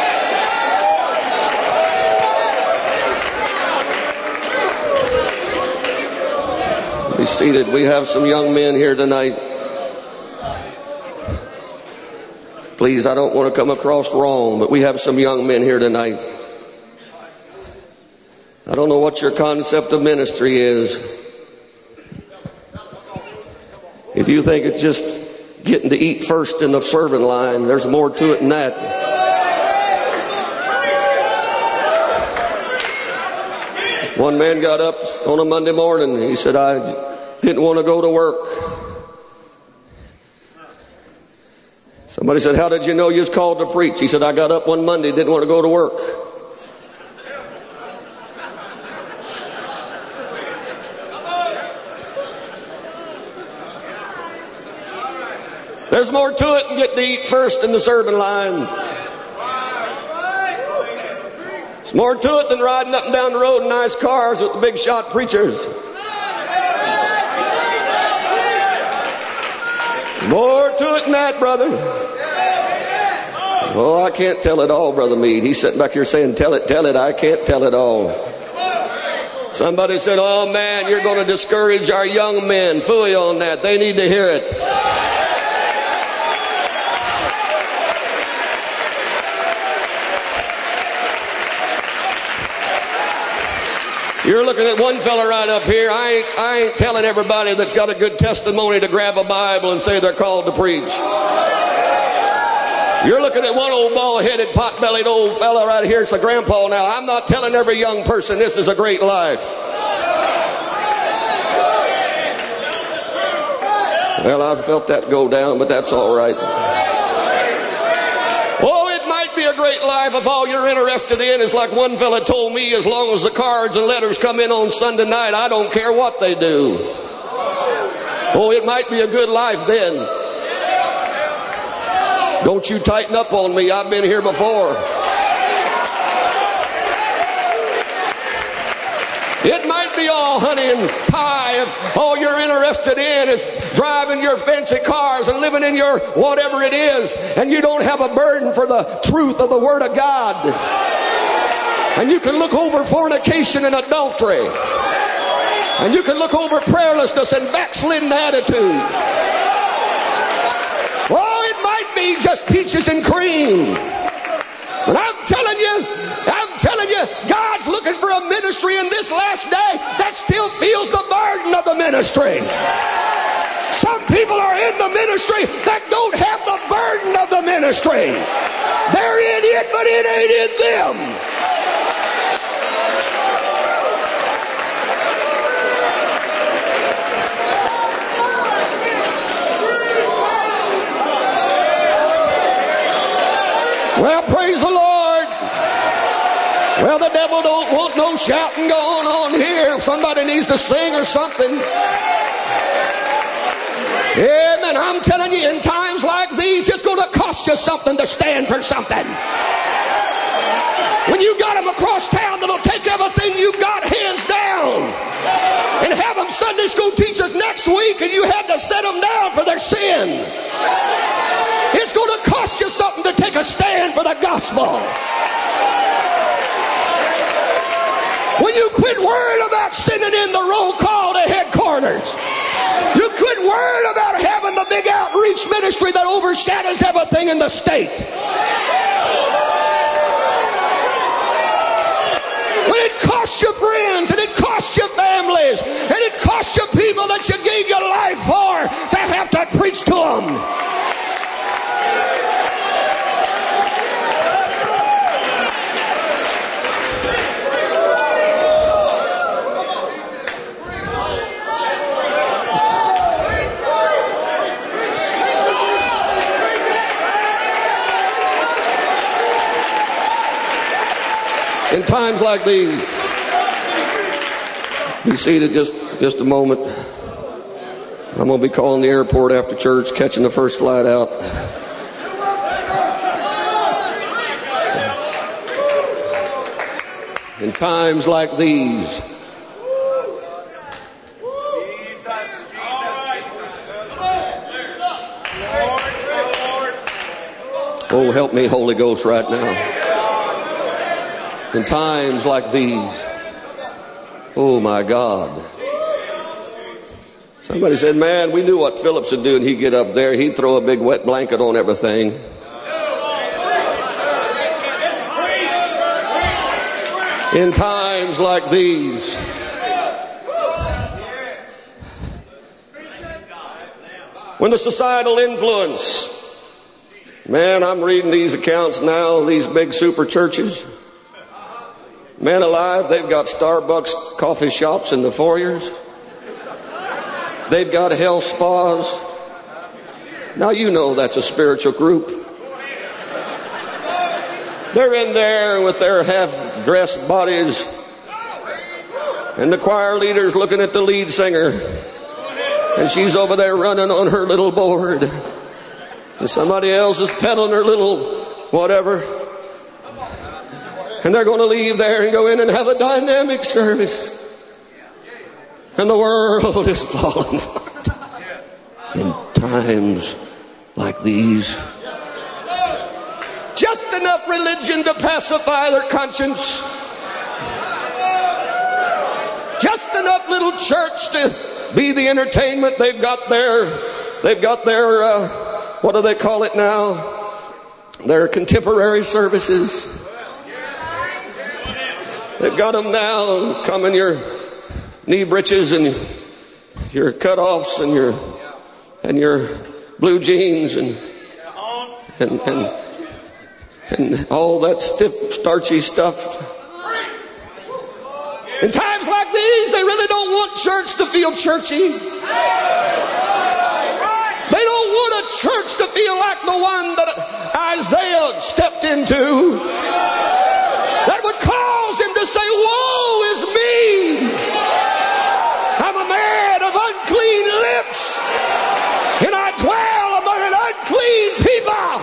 Seated. We have some young men here tonight. Please, I don't want to come across wrong, but we have some young men here tonight. I don't know what your concept of ministry is. If you think it's just getting to eat first in the serving line, there's more to it than that. One man got up on a Monday morning. He said, I didn't want to go to work. Somebody said, How did you know you was called to preach? He said, I got up one Monday, didn't want to go to work. There's more to it than getting to eat first in the serving line. There's more to it than riding up and down the road in nice cars with the big shot preachers. That, brother. Oh, I can't tell it all, Brother Mead. He's sitting back here saying, Tell it, tell it. I can't tell it all. Somebody said, Oh man, you're going to discourage our young men. Fooey on that. They need to hear it. You're looking at one fella right up here. I ain't, I ain't telling everybody that's got a good testimony to grab a Bible and say they're called to preach. You're looking at one old bald headed, pot bellied old fella right here. It's a grandpa now. I'm not telling every young person this is a great life. Well, I felt that go down, but that's all right. Oh, it might be a great life if all you're interested in is like one fella told me, as long as the cards and letters come in on Sunday night, I don't care what they do. Oh, it might be a good life then. Don't you tighten up on me. I've been here before. All honey and pie if all you're interested in is driving your fancy cars and living in your whatever it is, and you don't have a burden for the truth of the Word of God. And you can look over fornication and adultery. And you can look over prayerlessness and backslidden attitudes Oh, it might be just peaches and cream. But I'm telling you, I'm telling you, God's looking for a ministry in this last day that still feels the burden of the ministry. Some people are in the ministry that don't have the burden of the ministry. They're in it, but it ain't in them. Well, praise the Lord. Well, the devil don't want no shouting going on here. Somebody needs to sing or something. Amen. I'm telling you, in times like these, it's going to cost you something to stand for something. When you got them across town that'll take everything you got hands down and have them Sunday school teachers next week and you had to set them down for their sin. It's going to cost you something to take a stand for the gospel. When you quit worrying about sending in the roll call to headquarters, you quit worrying about having the big outreach ministry that overshadows everything in the state. When it costs you friends and it costs your families and it costs your people that you gave your life for to have to preach to them. In times like these. Be seated just, just a moment. I'm going to be calling the airport after church, catching the first flight out. In times like these, Oh, help me, Holy Ghost, right now in times like these. Oh my God. Somebody said, Man, we knew what Phillips would do, and he'd get up there, he'd throw a big wet blanket on everything. In times like these, when the societal influence, man, I'm reading these accounts now, these big super churches. Man alive, they've got Starbucks coffee shops in the foyers. They've got health spas. Now you know that's a spiritual group. They're in there with their half dressed bodies. And the choir leader's looking at the lead singer. And she's over there running on her little board. And somebody else is pedaling her little whatever. And they're going to leave there and go in and have a dynamic service. And the world is falling apart. In times like these, just enough religion to pacify their conscience. Just enough little church to be the entertainment. They've got their, they've got their, uh, what do they call it now? Their contemporary services. They've got them now. Come in your knee breeches and your cutoffs and your and your blue jeans and and and, and all that stiff, starchy stuff. In times like these, they really don't want church to feel churchy. They don't want a church to feel like the one that Isaiah stepped into. That would cause say, Woe is me! I'm a man of unclean lips, and I dwell among an unclean people.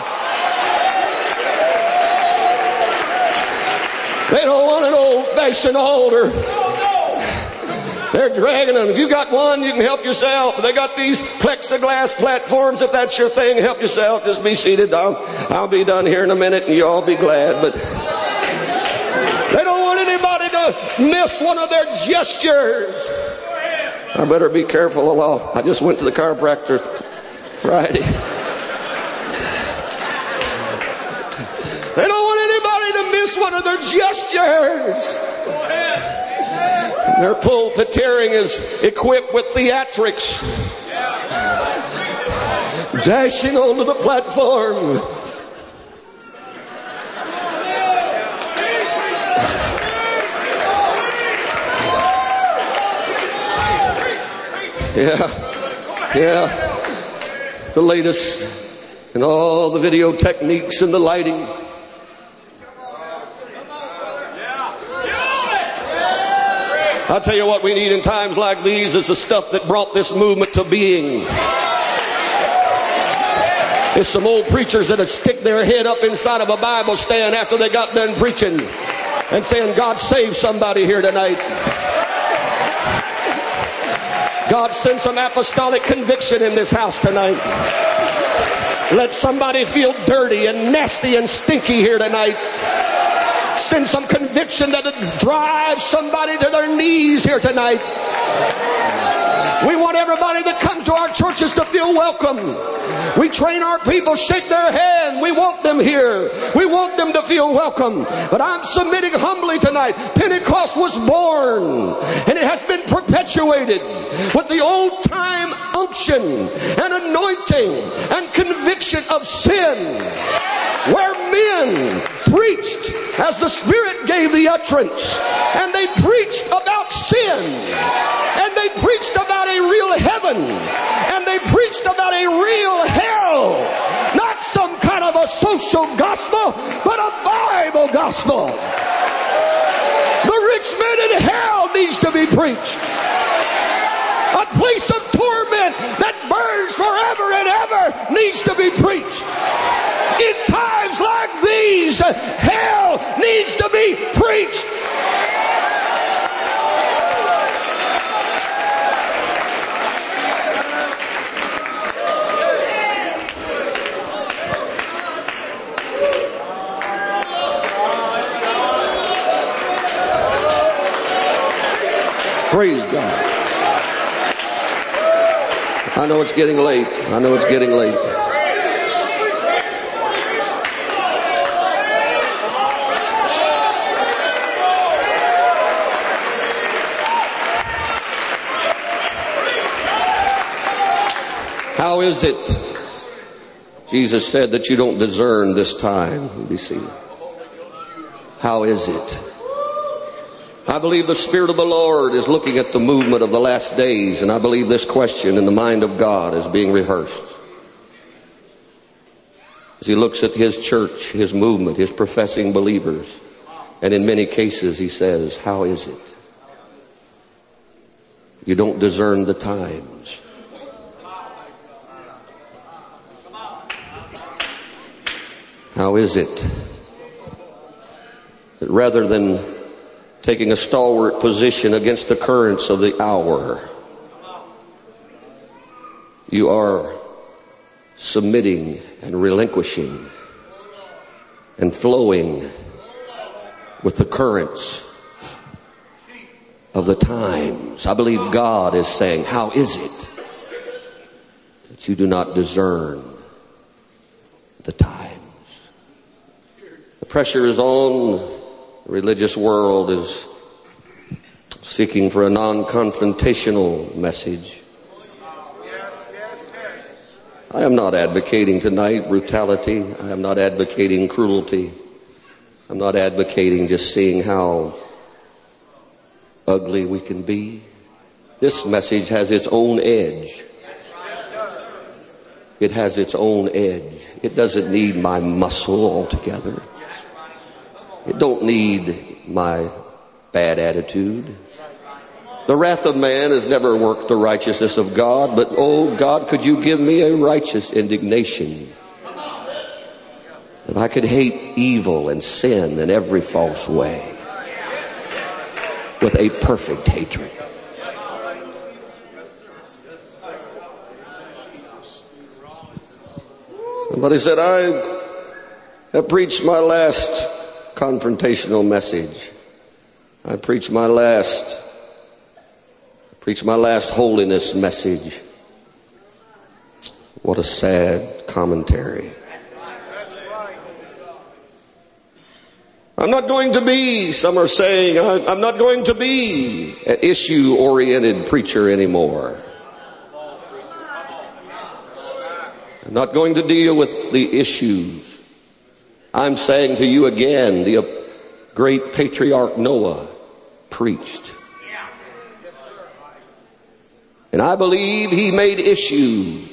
They don't want an old fashioned altar. They're dragging them. If you got one, you can help yourself. They got these plexiglass platforms. If that's your thing, help yourself. Just be seated. I'll, I'll be done here in a minute and you all be glad. But to miss one of their gestures. I better be careful a lot. I just went to the chiropractor Friday. They don't want anybody to miss one of their gestures. Their pulpiteering is equipped with theatrics. Dashing onto the platform. Yeah, yeah. The latest in all the video techniques and the lighting. I'll tell you what we need in times like these is the stuff that brought this movement to being. It's some old preachers that would stick their head up inside of a Bible stand after they got done preaching and saying, God save somebody here tonight. God send some apostolic conviction in this house tonight. Let somebody feel dirty and nasty and stinky here tonight. Send some conviction that it drives somebody to their knees here tonight. We want everybody that comes to our churches to feel welcome. We train our people, shake their hand. We want them here. We want them to feel welcome. But I'm submitting humbly tonight. Pentecost was born and it has been perpetuated with the old time unction and anointing and conviction of sin where men preached as the Spirit gave the utterance and they preached about sin and they preached about a real heaven and they preached about a real hell. Not some kind of a social gospel, but a Bible gospel. The rich man in hell needs to be preached. A place of torment that burns forever and ever needs to be preached. These, hell needs to be preached. Praise God. I know it's getting late. I know it's getting late. How is it? Jesus said that you don't discern this time. Be seated. How is it? I believe the Spirit of the Lord is looking at the movement of the last days, and I believe this question in the mind of God is being rehearsed. As He looks at His church, His movement, His professing believers, and in many cases He says, How is it? You don't discern the times. How is it that rather than taking a stalwart position against the currents of the hour. You are submitting and relinquishing and flowing with the currents of the times. I believe God is saying, How is it that you do not discern the times? Pressure is on The religious world is seeking for a non confrontational message. I am not advocating tonight brutality. I am not advocating cruelty. I'm not advocating just seeing how ugly we can be. This message has its own edge. It has its own edge. It doesn't need my muscle altogether. It don't need my bad attitude. The wrath of man has never worked the righteousness of God, but oh God, could you give me a righteous indignation that I could hate evil and sin in every false way with a perfect hatred. Somebody said, I have preached my last confrontational message. I preached my last Preach my last holiness message. What a sad commentary. I'm not going to be, some are saying, I'm not going to be an issue oriented preacher anymore. I'm not going to deal with the issues. I'm saying to you again, the great patriarch Noah preached. And I believe he made issue.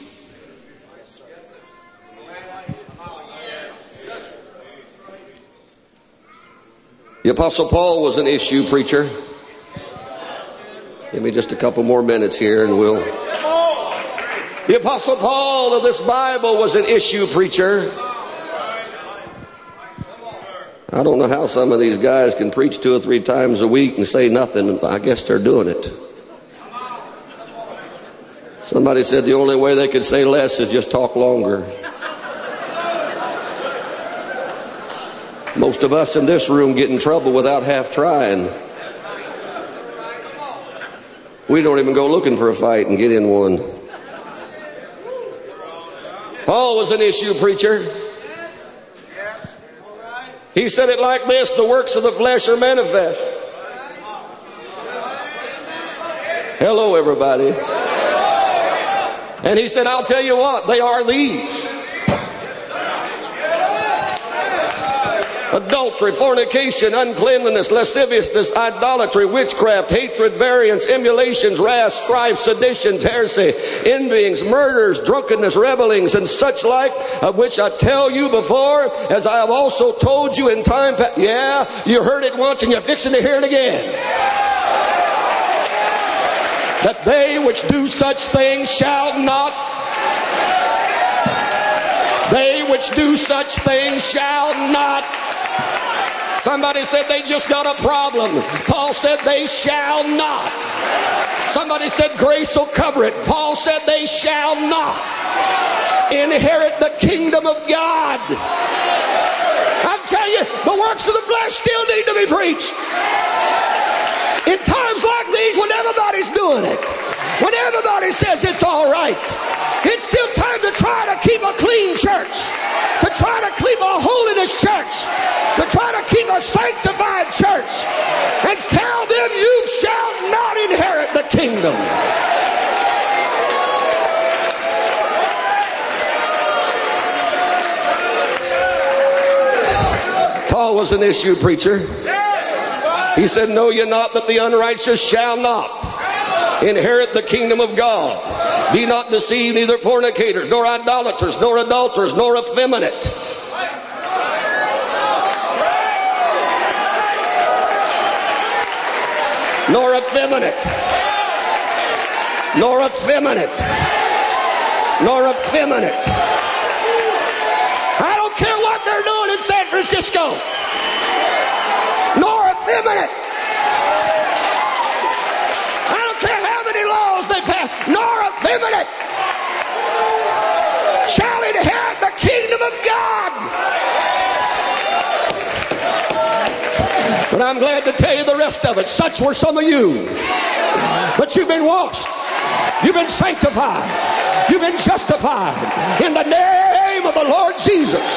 The Apostle Paul was an issue preacher. Give me just a couple more minutes here and we'll. The Apostle Paul of this Bible was an issue preacher. I don't know how some of these guys can preach two or three times a week and say nothing. I guess they're doing it. Somebody said the only way they could say less is just talk longer. Most of us in this room get in trouble without half trying. We don't even go looking for a fight and get in one. Paul was an issue preacher. He said it like this the works of the flesh are manifest. Hello, everybody. And he said, I'll tell you what, they are these. Adultery, fornication, uncleanliness, lasciviousness, idolatry, witchcraft, hatred, variance, emulations, wrath, strife, seditions, heresy, envyings, murders, drunkenness, revelings, and such like, of which I tell you before, as I have also told you in time past. Yeah, you heard it once and you're fixing to hear it again that they which do such things shall not they which do such things shall not somebody said they just got a problem. Paul said they shall not. Somebody said grace will cover it. Paul said they shall not inherit the kingdom of god. I'm telling you the works of the flesh still need to be preached. In times like these, when everybody's doing it, when everybody says it's all right, it's still time to try to keep a clean church, to try to keep a holiness church, to try to keep a sanctified church, and tell them you shall not inherit the kingdom. Paul was an issue preacher. He said, Know ye not that the unrighteous shall not inherit the kingdom of God? Be not deceived, neither fornicators, nor idolaters, nor adulterers, nor effeminate. Nor effeminate. Nor effeminate. Nor effeminate. I don't care what they're doing in San Francisco Nor effeminate. I'm glad to tell you the rest of it. Such were some of you. But you've been washed. You've been sanctified. You've been justified in the name of the Lord Jesus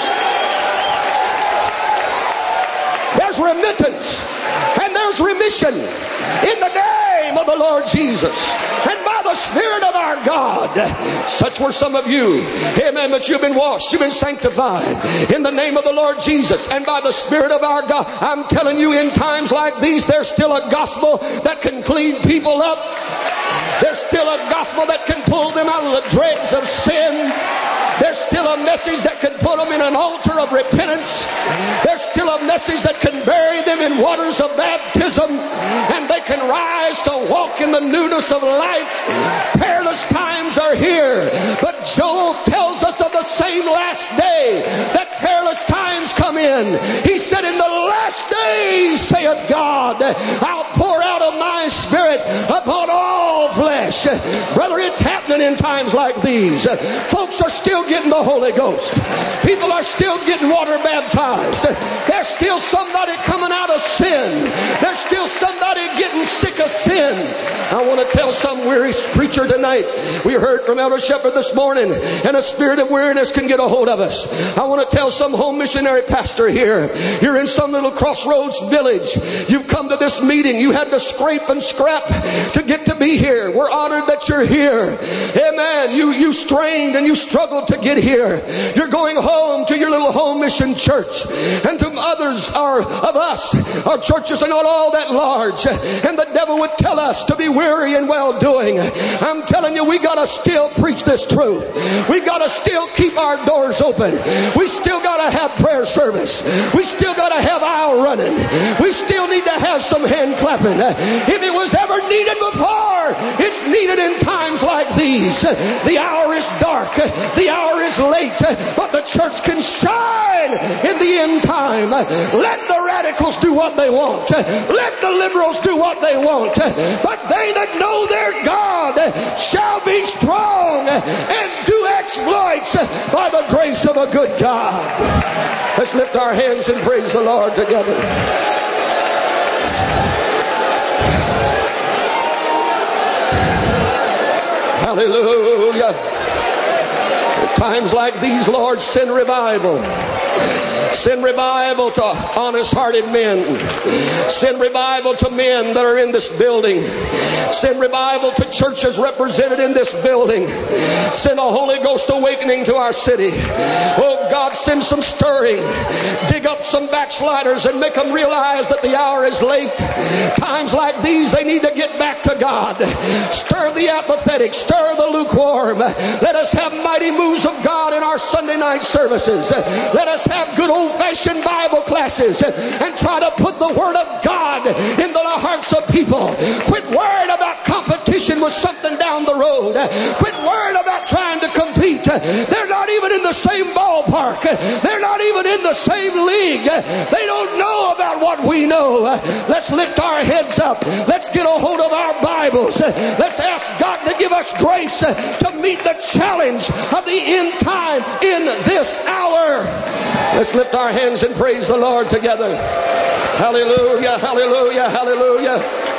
there's remittance and there's remission in the name of the Lord Jesus and by the Spirit of our God. Such were some of you. Amen. But you've been washed, you've been sanctified in the name of the Lord Jesus and by the Spirit of our God. I'm telling you, in times like these, there's still a gospel that can clean people up. There's still a gospel that can pull them out of the dregs of sin. There's still a message that can put them in an altar of repentance. There's still a message that can bury them in waters of baptism and they can rise to walk in the newness of life. Perilous times are here, but Joel tells us of the same last day that perilous times come in. He said, In the last days, saith God, I'll pour out of my spirit upon all flesh. Brother, it's happening in times like these. Folks are still getting the Holy Ghost. People are still getting water baptized. There's still somebody coming out of sin. There's still somebody getting sick of sin. I want to tell some weary preacher tonight. We heard from Elder Shepherd this morning, and a spirit of weariness can get a hold of us. I want to tell some home missionary pastor here. You're in some little crossroads village. You've come to this meeting. You had to scrape and scrap to get to be here. We're honored that you're here. Amen. You you strained and you struggled to get here. You're going home to your little home mission church, and to others are of us. Our churches are not all that large, and the devil would tell us to be weary and well doing. I'm telling you, we gotta still preach this truth. We gotta still keep our doors open. We still gotta have prayer service. We still gotta have aisle running. We still need to have some hand clapping. If it was ever needed before, it's needed in times like these. The hour is dark. The hour is late, but the church can shine in the end time. Let the radicals do what they want. Let the liberals do what they want. But they that know their God shall be strong and do exploits by the grace of a good God. Let's lift our hands and praise the Lord together. Hallelujah. At times like these, Lord, send revival. Send revival to honest hearted men. Send revival to men that are in this building. Send revival to churches represented in this building. Send a Holy Ghost awakening to our city. Oh God, send some stirring. Dig up some backsliders and make them realize that the hour is late. Times like these, they need to get back to God. Stir the apathetic, stir the lukewarm. Let us have mighty moves of God in our Sunday night services. Let us have good old fashioned Bible classes and try to put the Word of God into the hearts of people. Quit worrying about competition with something down the road. Quit worrying about trying to compete. They're not even in the same ballpark. They're not even in the same league. They don't know about what we know. Let's lift our heads up. Let's get a hold of our Bibles. Let's ask God to give us grace to meet the challenge of the end time in this hour. Let's lift our hands and praise the Lord together. Hallelujah, hallelujah, hallelujah.